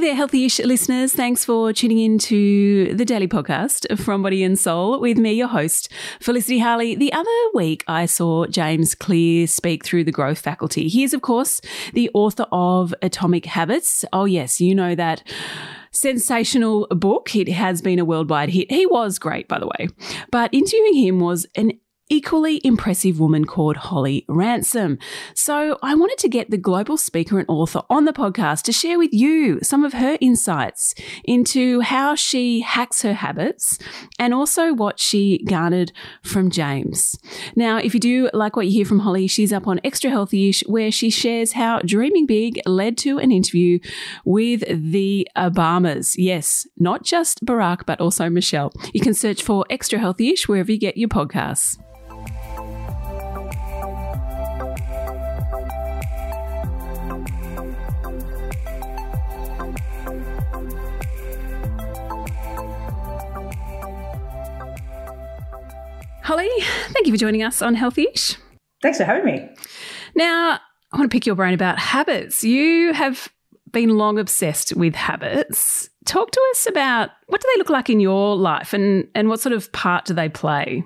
There, healthy-ish listeners. Thanks for tuning in to the daily podcast from Body and Soul with me, your host, Felicity Harley. The other week, I saw James Clear speak through the growth faculty. He is, of course, the author of Atomic Habits. Oh, yes, you know that sensational book. It has been a worldwide hit. He was great, by the way. But interviewing him was an equally impressive woman called Holly Ransom. So I wanted to get the global speaker and author on the podcast to share with you some of her insights into how she hacks her habits and also what she garnered from James. Now, if you do like what you hear from Holly, she's up on Extra Healthyish where she shares how dreaming big led to an interview with the Obamas. Yes, not just Barack, but also Michelle. You can search for Extra Healthyish wherever you get your podcasts. Holly, thank you for joining us on Healthyish. Thanks for having me. Now, I want to pick your brain about habits. You have been long obsessed with habits. Talk to us about what do they look like in your life and, and what sort of part do they play?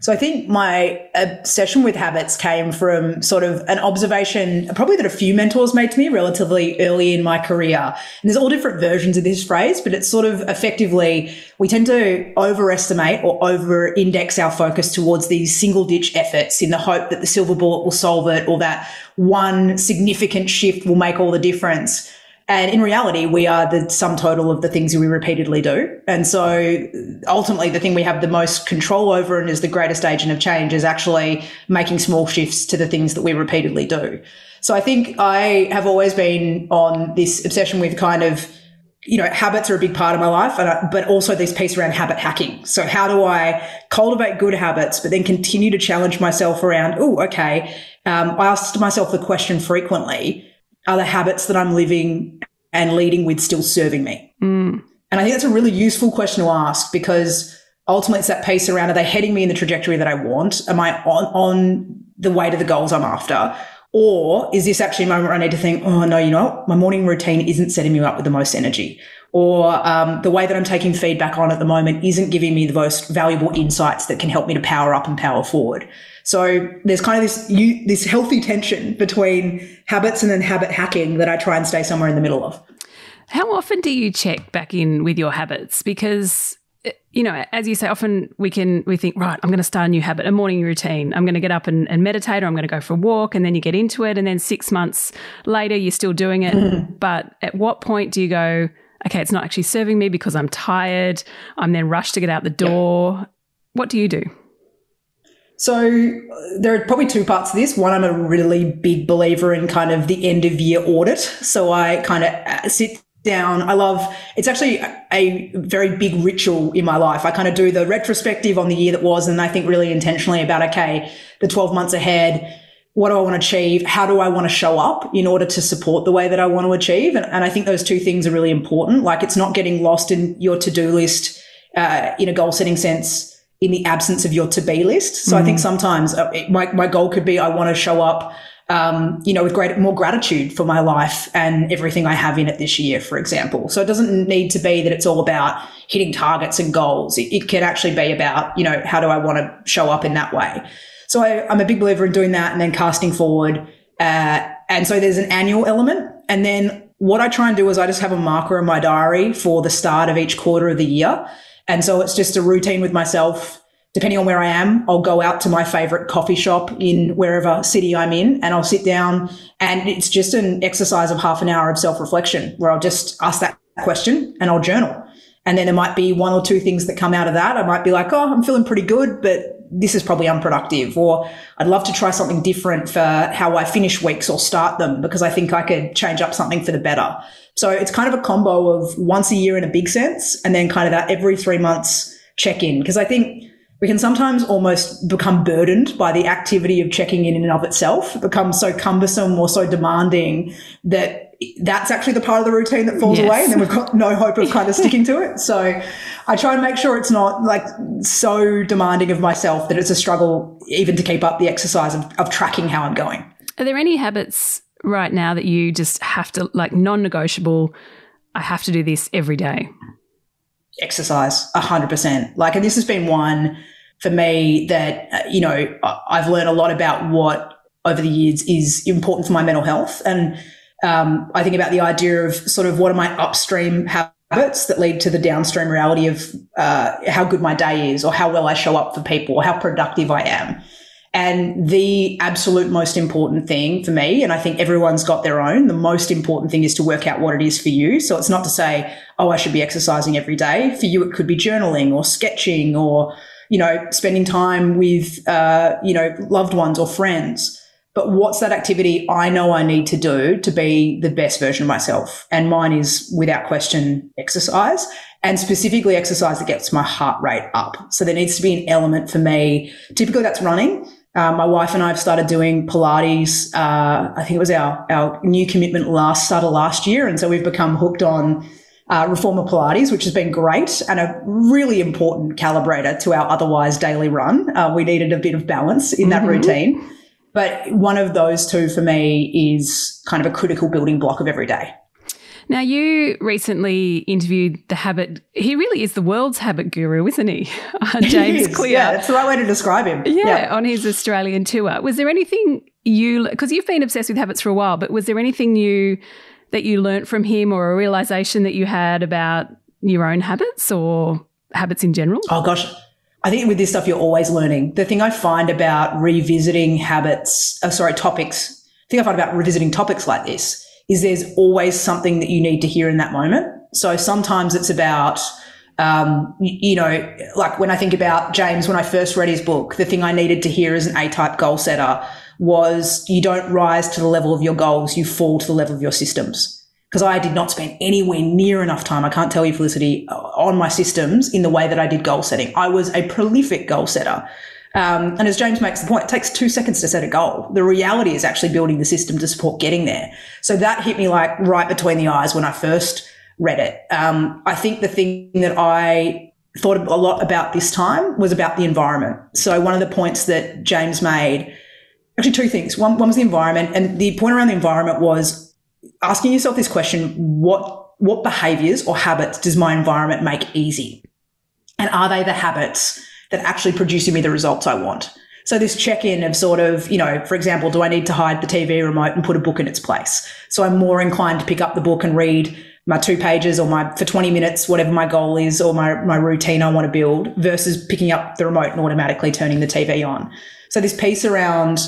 So I think my obsession with habits came from sort of an observation, probably that a few mentors made to me relatively early in my career. And there's all different versions of this phrase, but it's sort of effectively, we tend to overestimate or over index our focus towards these single ditch efforts in the hope that the silver bullet will solve it or that one significant shift will make all the difference. And in reality, we are the sum total of the things that we repeatedly do. And so ultimately, the thing we have the most control over and is the greatest agent of change is actually making small shifts to the things that we repeatedly do. So I think I have always been on this obsession with kind of, you know, habits are a big part of my life, I, but also this piece around habit hacking. So how do I cultivate good habits, but then continue to challenge myself around, oh, okay. Um, I asked myself the question frequently, are the habits that I'm living and leading with still serving me? Mm. And I think that's a really useful question to ask because ultimately it's that piece around are they heading me in the trajectory that I want? Am I on, on the way to the goals I'm after? Or is this actually a moment where I need to think, oh, no, you know, my morning routine isn't setting me up with the most energy? Or um, the way that I'm taking feedback on at the moment isn't giving me the most valuable insights that can help me to power up and power forward. So there's kind of this you, this healthy tension between habits and then habit hacking that I try and stay somewhere in the middle of. How often do you check back in with your habits? Because you know, as you say, often we can we think, right, I'm going to start a new habit, a morning routine. I'm going to get up and, and meditate, or I'm going to go for a walk, and then you get into it, and then six months later, you're still doing it. but at what point do you go? Okay, it's not actually serving me because I'm tired. I'm then rushed to get out the door. What do you do? So there are probably two parts to this. One, I'm a really big believer in kind of the end of year audit. So I kind of uh, sit down. I love, it's actually a very big ritual in my life. I kind of do the retrospective on the year that was, and I think really intentionally about, okay, the 12 months ahead, what do I want to achieve? How do I want to show up in order to support the way that I want to achieve? And, and I think those two things are really important. Like it's not getting lost in your to do list uh, in a goal setting sense in the absence of your to be list. So mm. I think mm. sometimes uh, my, my goal could be I want to show up, um, you know, with great, more gratitude for my life and everything I have in it this year, for example. So it doesn't need to be that it's all about hitting targets and goals. It, it can actually be about, you know, how do I want to show up in that way? So I, am a big believer in doing that and then casting forward. Uh, and so there's an annual element. And then what I try and do is I just have a marker in my diary for the start of each quarter of the year. And so it's just a routine with myself. Depending on where I am, I'll go out to my favorite coffee shop in wherever city I'm in and I'll sit down and it's just an exercise of half an hour of self reflection where I'll just ask that question and I'll journal. And then there might be one or two things that come out of that. I might be like, oh, I'm feeling pretty good, but this is probably unproductive. Or I'd love to try something different for how I finish weeks or start them because I think I could change up something for the better. So it's kind of a combo of once a year in a big sense and then kind of that every three months check in. Because I think we can sometimes almost become burdened by the activity of checking in in and of itself. It becomes so cumbersome or so demanding that that's actually the part of the routine that falls yes. away and then we've got no hope of kind of sticking to it. So I try and make sure it's not like so demanding of myself that it's a struggle even to keep up the exercise of, of tracking how I'm going. Are there any habits right now that you just have to, like, non negotiable? I have to do this every day. Exercise, 100%. Like, and this has been one for me that, uh, you know, I've learned a lot about what over the years is important for my mental health. And um, I think about the idea of sort of what are my upstream habits that lead to the downstream reality of uh, how good my day is or how well I show up for people or how productive I am. And the absolute most important thing for me, and I think everyone's got their own, the most important thing is to work out what it is for you. So it's not to say, oh, I should be exercising every day. For you, it could be journaling or sketching or, you know, spending time with, uh, you know, loved ones or friends. But what's that activity I know I need to do to be the best version of myself? And mine is without question exercise and specifically exercise that gets my heart rate up. So there needs to be an element for me. Typically that's running. Um, my wife and I have started doing Pilates. Uh, I think it was our, our new commitment last started last year. And so we've become hooked on uh, Reformer Pilates, which has been great and a really important calibrator to our otherwise daily run. Uh, we needed a bit of balance in that mm-hmm. routine. But one of those two for me is kind of a critical building block of every day. Now, you recently interviewed the habit. He really is the world's habit guru, isn't he? Uh, James he Clear. Yeah, that's the right way to describe him. Yeah, yeah, on his Australian tour. Was there anything you, because you've been obsessed with habits for a while, but was there anything you that you learnt from him or a realization that you had about your own habits or habits in general? Oh, gosh. I think with this stuff, you're always learning. The thing I find about revisiting habits, uh, sorry, topics, the thing I find about revisiting topics like this is there's always something that you need to hear in that moment. So sometimes it's about, um, you know, like when I think about James, when I first read his book, the thing I needed to hear as an A type goal setter was you don't rise to the level of your goals, you fall to the level of your systems because I did not spend anywhere near enough time, I can't tell you, Felicity, on my systems in the way that I did goal setting. I was a prolific goal setter. Um, and as James makes the point, it takes two seconds to set a goal. The reality is actually building the system to support getting there. So that hit me like right between the eyes when I first read it. Um, I think the thing that I thought a lot about this time was about the environment. So one of the points that James made, actually two things. One, one was the environment and the point around the environment was asking yourself this question, what, what behaviors or habits does my environment make easy? And are they the habits that actually produce me the results I want? So this check-in of sort of, you know, for example, do I need to hide the TV remote and put a book in its place? So I'm more inclined to pick up the book and read my two pages or my for 20 minutes, whatever my goal is or my, my routine I want to build versus picking up the remote and automatically turning the TV on. So this piece around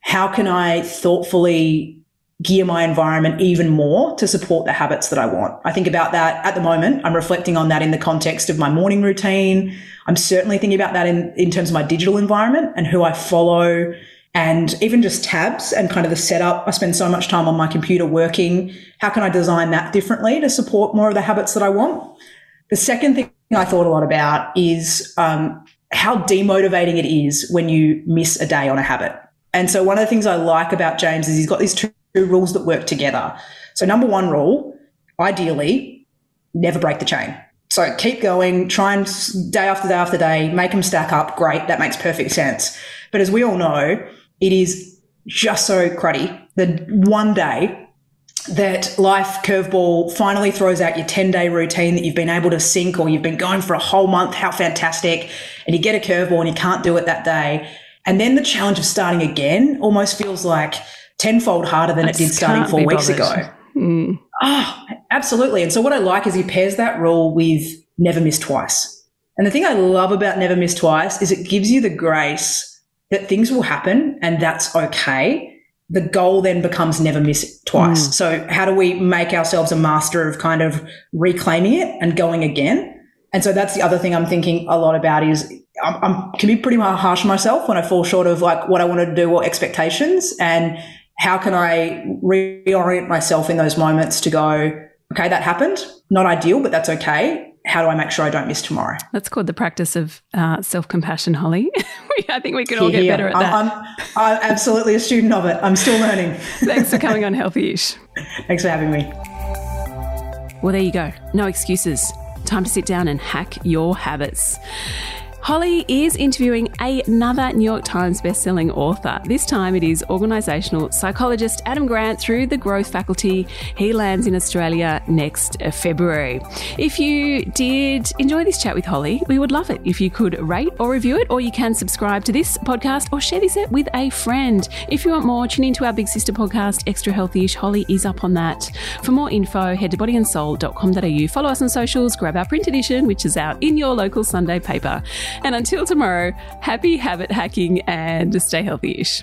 how can I thoughtfully gear my environment even more to support the habits that I want. I think about that at the moment. I'm reflecting on that in the context of my morning routine. I'm certainly thinking about that in, in terms of my digital environment and who I follow and even just tabs and kind of the setup. I spend so much time on my computer working. How can I design that differently to support more of the habits that I want? The second thing I thought a lot about is um, how demotivating it is when you miss a day on a habit. And so one of the things I like about James is he's got these two two rules that work together. So, number one rule, ideally, never break the chain. So keep going, try and day after day after day, make them stack up. Great. That makes perfect sense. But as we all know, it is just so cruddy that one day that life curveball finally throws out your 10 day routine that you've been able to sync or you've been going for a whole month. How fantastic. And you get a curveball and you can't do it that day. And then the challenge of starting again almost feels like, tenfold harder than it did starting four weeks ago. Mm. Oh, absolutely. And so what I like is he pairs that rule with never miss twice. And the thing I love about never miss twice is it gives you the grace that things will happen and that's okay. The goal then becomes never miss twice. Mm. So how do we make ourselves a master of kind of reclaiming it and going again? And so that's the other thing I'm thinking a lot about is I'm, I'm can be pretty harsh on myself when I fall short of like what I want to do or expectations. And how can I reorient myself in those moments to go, okay, that happened. Not ideal, but that's okay. How do I make sure I don't miss tomorrow? That's called the practice of uh, self compassion, Holly. I think we can all get better at that. I'm, I'm, I'm absolutely a student of it. I'm still learning. Thanks for coming on Healthy Ish. Thanks for having me. Well, there you go. No excuses. Time to sit down and hack your habits. Holly is interviewing another New York Times bestselling author. This time it is organisational psychologist Adam Grant through the Growth Faculty. He lands in Australia next February. If you did enjoy this chat with Holly, we would love it if you could rate or review it, or you can subscribe to this podcast or share this with a friend. If you want more, tune into our big sister podcast, Extra Healthyish. Holly is up on that. For more info, head to bodyandsoul.com.au. Follow us on socials, grab our print edition, which is out in your local Sunday paper. And until tomorrow, happy habit hacking and stay healthy ish.